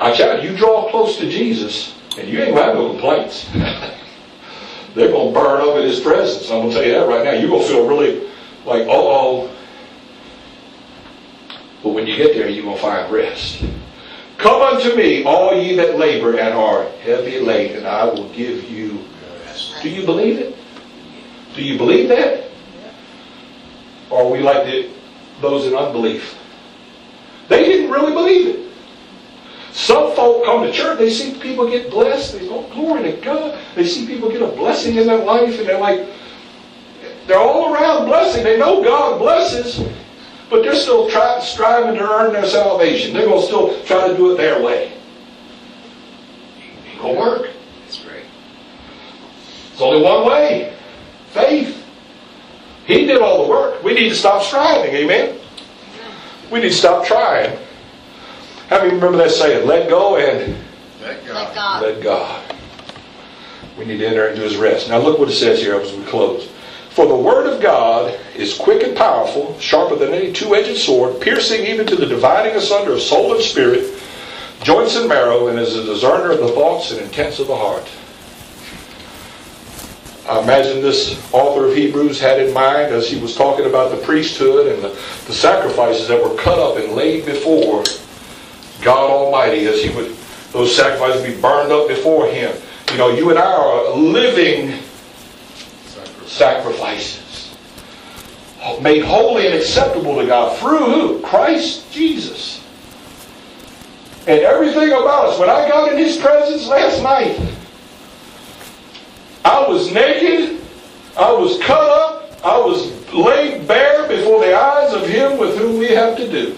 I tell you, you draw close to Jesus, and you ain't gonna have no complaints. They're gonna burn up in His presence. I'm gonna tell you that right now. You're gonna feel really like, uh oh. But when you get there, you're gonna find rest. Come unto me, all ye that labor and are heavy laden, and I will give you rest. Do you believe it? Do you believe that? Or are we like the, those in unbelief? They didn't really believe it. Some folk come to church, they see people get blessed, they go, glory to God. They see people get a blessing in their life, and they're like, they're all around blessing. They know God blesses, but they're still try, striving to earn their salvation. They're going to still try to do it their way. It won't work. That's right. It's only one way faith. He did all the work. We need to stop striving. Amen? We need to stop trying. How many remember that saying? Let go and Let God. Let God. let God. We need to enter into his rest. Now look what it says here as we close. For the word of God is quick and powerful, sharper than any two-edged sword, piercing even to the dividing asunder of soul and spirit, joints and marrow, and is a discerner of the thoughts and intents of the heart. I imagine this author of Hebrews had in mind as he was talking about the priesthood and the, the sacrifices that were cut up and laid before God Almighty as he would those sacrifices be burned up before him. You know, you and I are living sacrifices. Made holy and acceptable to God through who? Christ Jesus. And everything about us. When I got in his presence last night, I was naked, I was cut up, I was laid bare before the eyes of him with whom we have to do.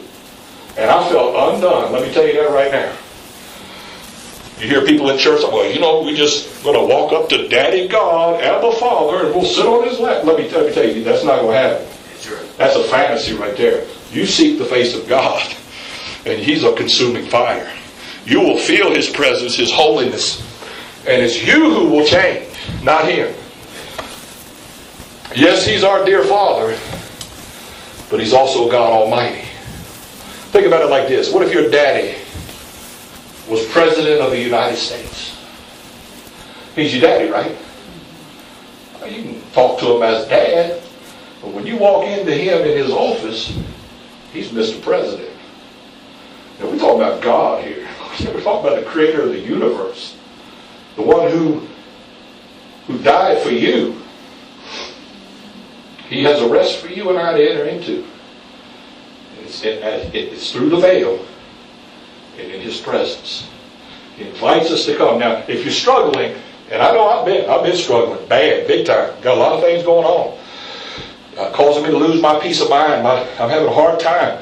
And I felt undone. Let me tell you that right now. You hear people in church, well, you know, we just going to walk up to Daddy God, Abba Father, and we'll sit on His lap. Let me, let me tell you, that's not going to happen. That's. That's a fantasy right there. You seek the face of God, and He's a consuming fire. You will feel His presence, His holiness, and it's you who will change, not Him. Yes, He's our dear Father, but He's also God Almighty. Think about it like this What if your daddy was President of the United States? He's your daddy, right? You can talk to him as dad, but when you walk into him in his office, he's Mr. President. Now we're talking about God here. We're talking about the creator of the universe. The one who who died for you. He has a rest for you and I to enter into. It's, it, it's through the veil and in his presence. He invites us to come. Now, if you're struggling, and I know I've been, I've been struggling bad, big time. Got a lot of things going on. Uh, causing me to lose my peace of mind. My, I'm having a hard time.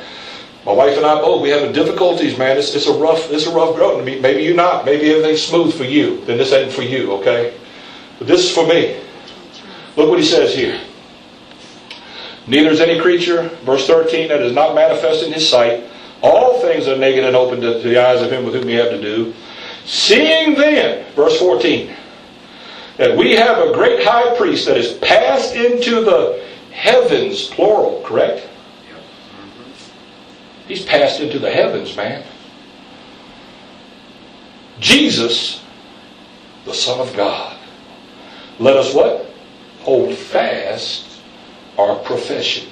My wife and I both, we having difficulties, man. It's, it's a rough, it's a rough growth. Maybe you're not. Maybe everything's smooth for you. Then this ain't for you, okay? But this is for me. Look what he says here. Neither is any creature, verse 13, that is not manifest in his sight. All things are naked and open to, the eyes of him with whom we have to do. Seeing then, verse 14, that we have a great high priest that is passed into the heavens, plural, correct? He's passed into the heavens, man. Jesus, the Son of God. Let us what? Hold fast our profession.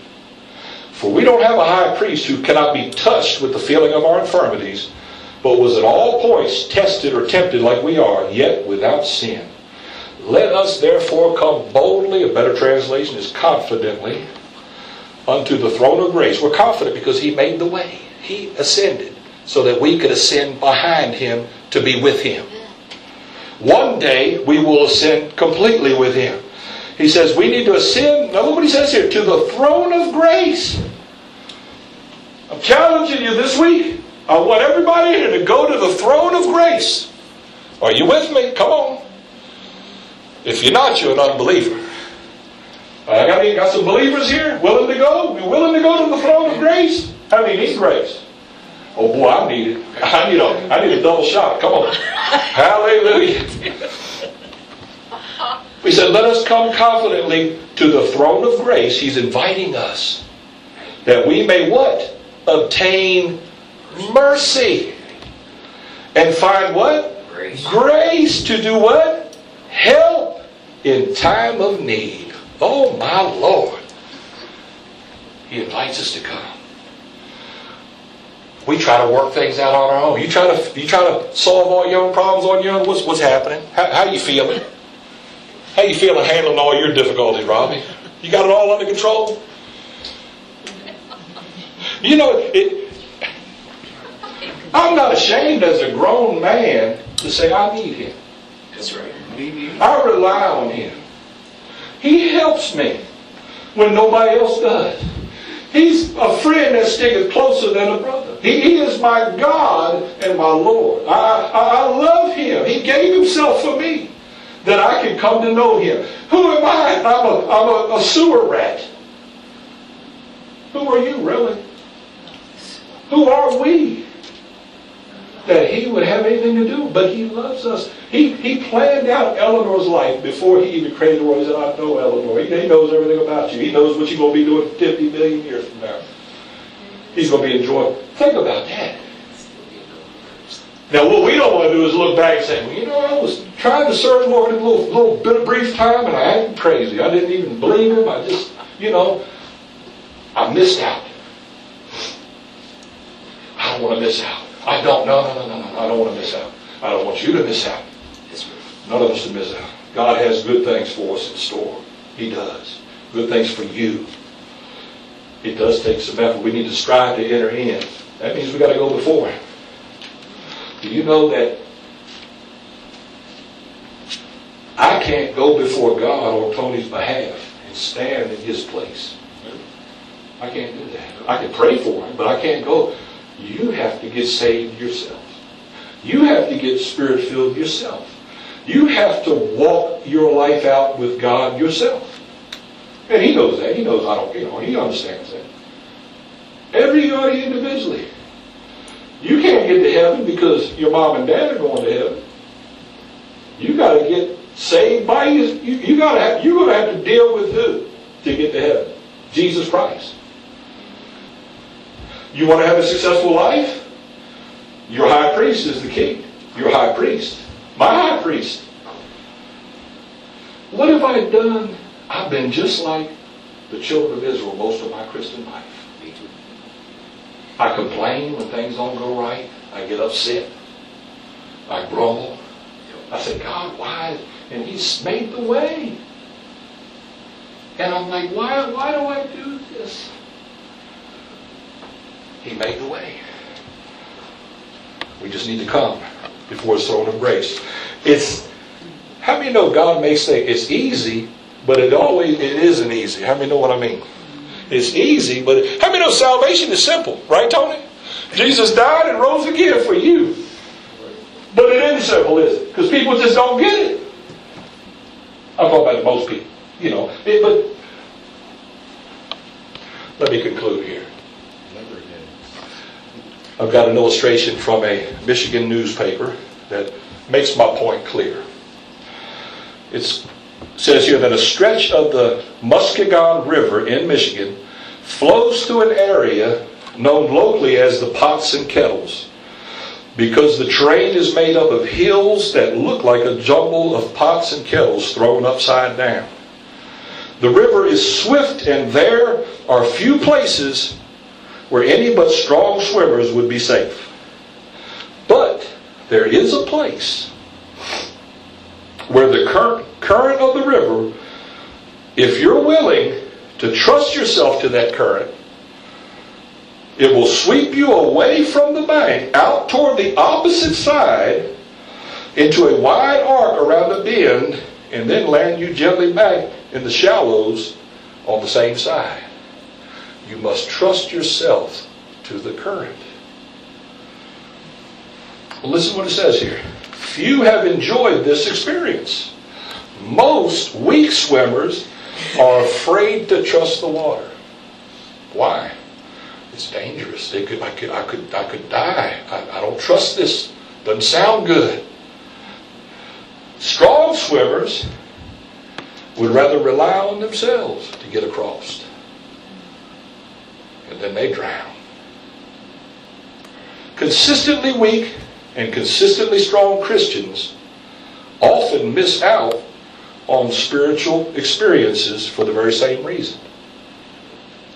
For we don't have a high priest who cannot be touched with the feeling of our infirmities, but was at all points tested or tempted like we are, yet without sin. Let us therefore come boldly, a better translation is confidently, unto the throne of grace. We're confident because He made the way. He ascended so that we could ascend behind Him to be with Him. One day we will ascend completely with Him. He says we need to ascend. Now look what he says here to the throne of grace. I'm challenging you this week. I want everybody here to go to the throne of grace. Are you with me? Come on. If you're not, you're an unbeliever. I got, got some believers here willing to go. You willing to go to the throne of grace? How many need grace? Oh boy, I need it. I need a, I need a double shot. Come on. Hallelujah. We said, let us come confidently to the throne of grace. He's inviting us that we may what? Obtain mercy. And find what? Grace. Grace to do what? Help in time of need. Oh my Lord. He invites us to come. We try to work things out on our own. You try to you try to solve all your own problems on your own. What's what's happening? How, how you feeling? How you feeling handling all your difficulties, Robbie? You got it all under control? You know, it, I'm not ashamed as a grown man to say I need him. That's right. I rely on him. He helps me when nobody else does. He's a friend that sticketh closer than a brother. He, he is my God and my Lord. I, I, I love him. He gave himself for me that I can come to know him. Who am I? I'm a, I'm a, a sewer rat. Who are you, really? Who are we? That he would have anything to do, but he loves us. He, he planned out Eleanor's life before he even created the world. He said, I know Eleanor. He, he knows everything about you. He knows what you're going to be doing 50 million years from now. He's going to be enjoying. Think about that. Now, what we don't want to do is look back and say, well, you know, I was trying to serve the Lord in a little, little bit of brief time, and I acted crazy. I didn't even believe Him. I just, you know, I missed out. I don't want to miss out. I don't. No, no, no, no, no. I don't want to miss out. I don't want you to miss out. None of us to miss out. God has good things for us in store. He does. Good things for you. It does take some effort. We need to strive to enter in. That means we've got to go before Him. Do you know that I can't go before God on Tony's behalf and stand in his place? I can't do that. I can pray for him, but I can't go. You have to get saved yourself. You have to get spirit filled yourself. You have to walk your life out with God yourself. And he knows that. He knows I don't, you know, he understands that. Everybody individually. You can't get to heaven because your mom and dad are going to heaven. You got to get saved by you. You, got to have. You're going to have to deal with who to get to heaven? Jesus Christ. You want to have a successful life? Your high priest is the king. Your high priest. My high priest. What have I done? I've been just like the children of Israel most of my Christian life. I complain when things don't go right. I get upset. I grumble. I say, God, why? And He's made the way. And I'm like, why, why do I do this? He made the way. We just need to come before His throne of grace. It's how many know God may say it's easy, but it always it isn't easy. How many know what I mean? It's easy, but how many know salvation is simple, right, Tony? Jesus died and rose again for you. But it isn't simple, is it? Because people just don't get it. I'm talking about most people, you know. It, but let me conclude here. I've got an illustration from a Michigan newspaper that makes my point clear. It says here that a stretch of the Muskegon River in Michigan flows through an area known locally as the Pots and Kettles because the terrain is made up of hills that look like a jumble of pots and kettles thrown upside down. The river is swift, and there are few places where any but strong swimmers would be safe. But there is a place where the current of the river, if you're willing to trust yourself to that current, it will sweep you away from the bank out toward the opposite side into a wide arc around a bend and then land you gently back in the shallows on the same side. You must trust yourself to the current. Well, listen what it says here. Few have enjoyed this experience. Most weak swimmers are afraid to trust the water. Why? It's dangerous. Could, I could, I could, I could die. I, I don't trust this. Doesn't sound good. Strong swimmers would rather rely on themselves to get across. And then they drown. Consistently weak and consistently strong Christians often miss out on spiritual experiences for the very same reason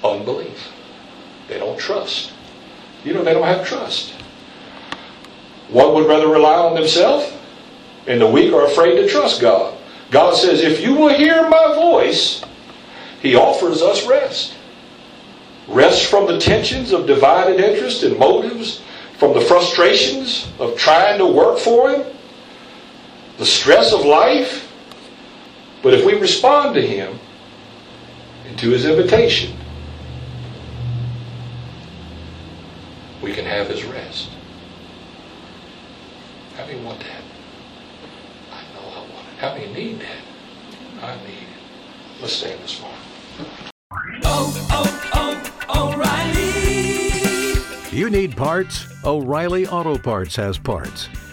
unbelief. They don't trust. You know, they don't have trust. One would rather rely on themselves, and the weak are afraid to trust God. God says, if you will hear my voice, He offers us rest. Rest from the tensions of divided interest and motives, from the frustrations of trying to work for Him, the stress of life. But if we respond to Him and to His invitation, we can have his rest. How many want that? I know I want it. How many need that? I need it. Let's stand this morning. Oh, oh, oh, oh. You need parts? O'Reilly Auto Parts has parts.